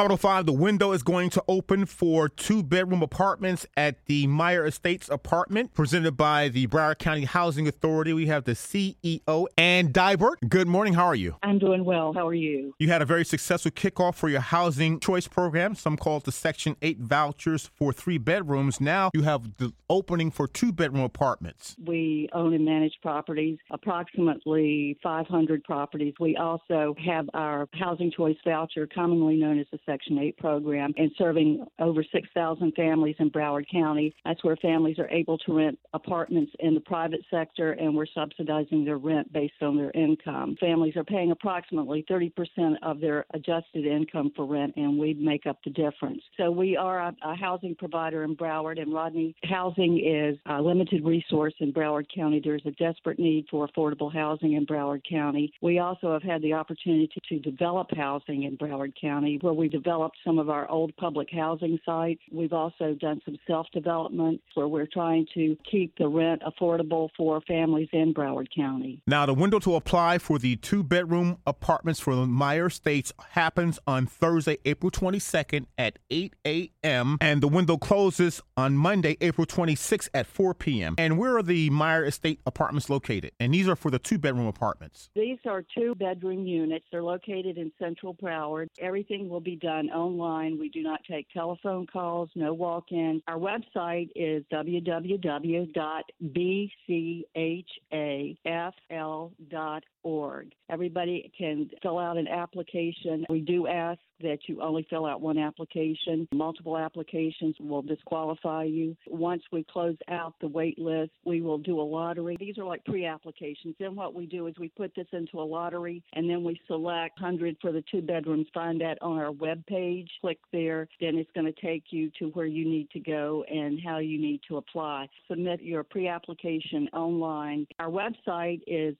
505, the window is going to open for two bedroom apartments at the Meyer Estates apartment presented by the Broward County Housing Authority. We have the CEO, Ann Deibert. Good morning. How are you? I'm doing well. How are you? You had a very successful kickoff for your housing choice program. Some call it the Section 8 vouchers for three bedrooms. Now you have the opening for two bedroom apartments. We own and manage properties, approximately 500 properties. We also have our housing choice voucher, commonly known as the Section 8 program, and serving over 6,000 families in Broward County. That's where families are able to rent apartments in the private sector, and we're subsidizing their rent based on their income. Families are paying approximately 30% of their adjusted income for rent, and we make up the difference. So we are a, a housing provider in Broward, and Rodney Housing is a limited resource in Broward County. There's a desperate need for affordable housing in Broward County. We also have had the opportunity to develop housing in Broward County, where we developed some of our old public housing sites. We've also done some self development where we're trying to keep the rent affordable for families in Broward County. Now, the window to apply for the two bedroom apartments for the Meyer Estates happens on Thursday, April 22nd at 8 a.m., and the window closes on Monday, April 26th at 4 p.m. And where are the Meyer Estate apartments located? And these are for the two bedroom apartments. These are two bedroom units. They're located in Central Broward. Everything will be done online. We do not take telephone calls, no walk in. Our website is www.bchafl.org. Everybody can fill out an application. We do ask that you only fill out one application. Multiple applications will disqualify you. Once we close out the wait list, we will do a lottery. These are like pre applications. Then what we do is we put this into a lottery and then we select 100 for the two bedrooms. Find that on our web page. Click there. Then it's going to take you to where you need to go and how you need to apply. Submit your pre application online. Our website is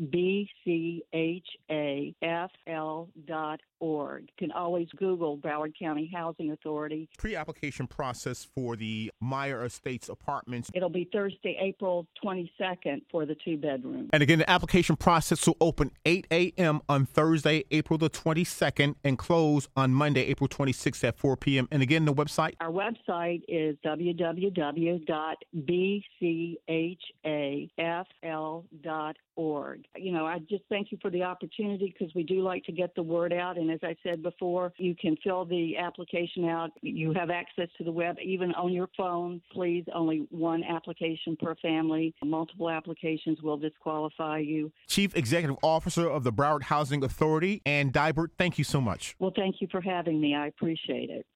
www.bchafl.org. You can always Google Broward County Housing Authority. Pre application process for the Meyer Estates apartments. It'll be Thursday, April 22nd for the two bedrooms. And again, the application process will open 8 a.m. on Thursday, April the 22nd, and close on Monday, April 26th at 4 p.m. And again, the website? Our website is www.bchafl.org. You know, I just thank you for the opportunity because we do like to get the word out. And as I said before, you can fill the application out. You have access to the web, even on your phone. Please, only one application per family. Multiple applications will disqualify you. Chief Executive Officer of the Broward Housing Authority, Ann Deibert, thank you so much. Well, thank you for having me. I appreciate it.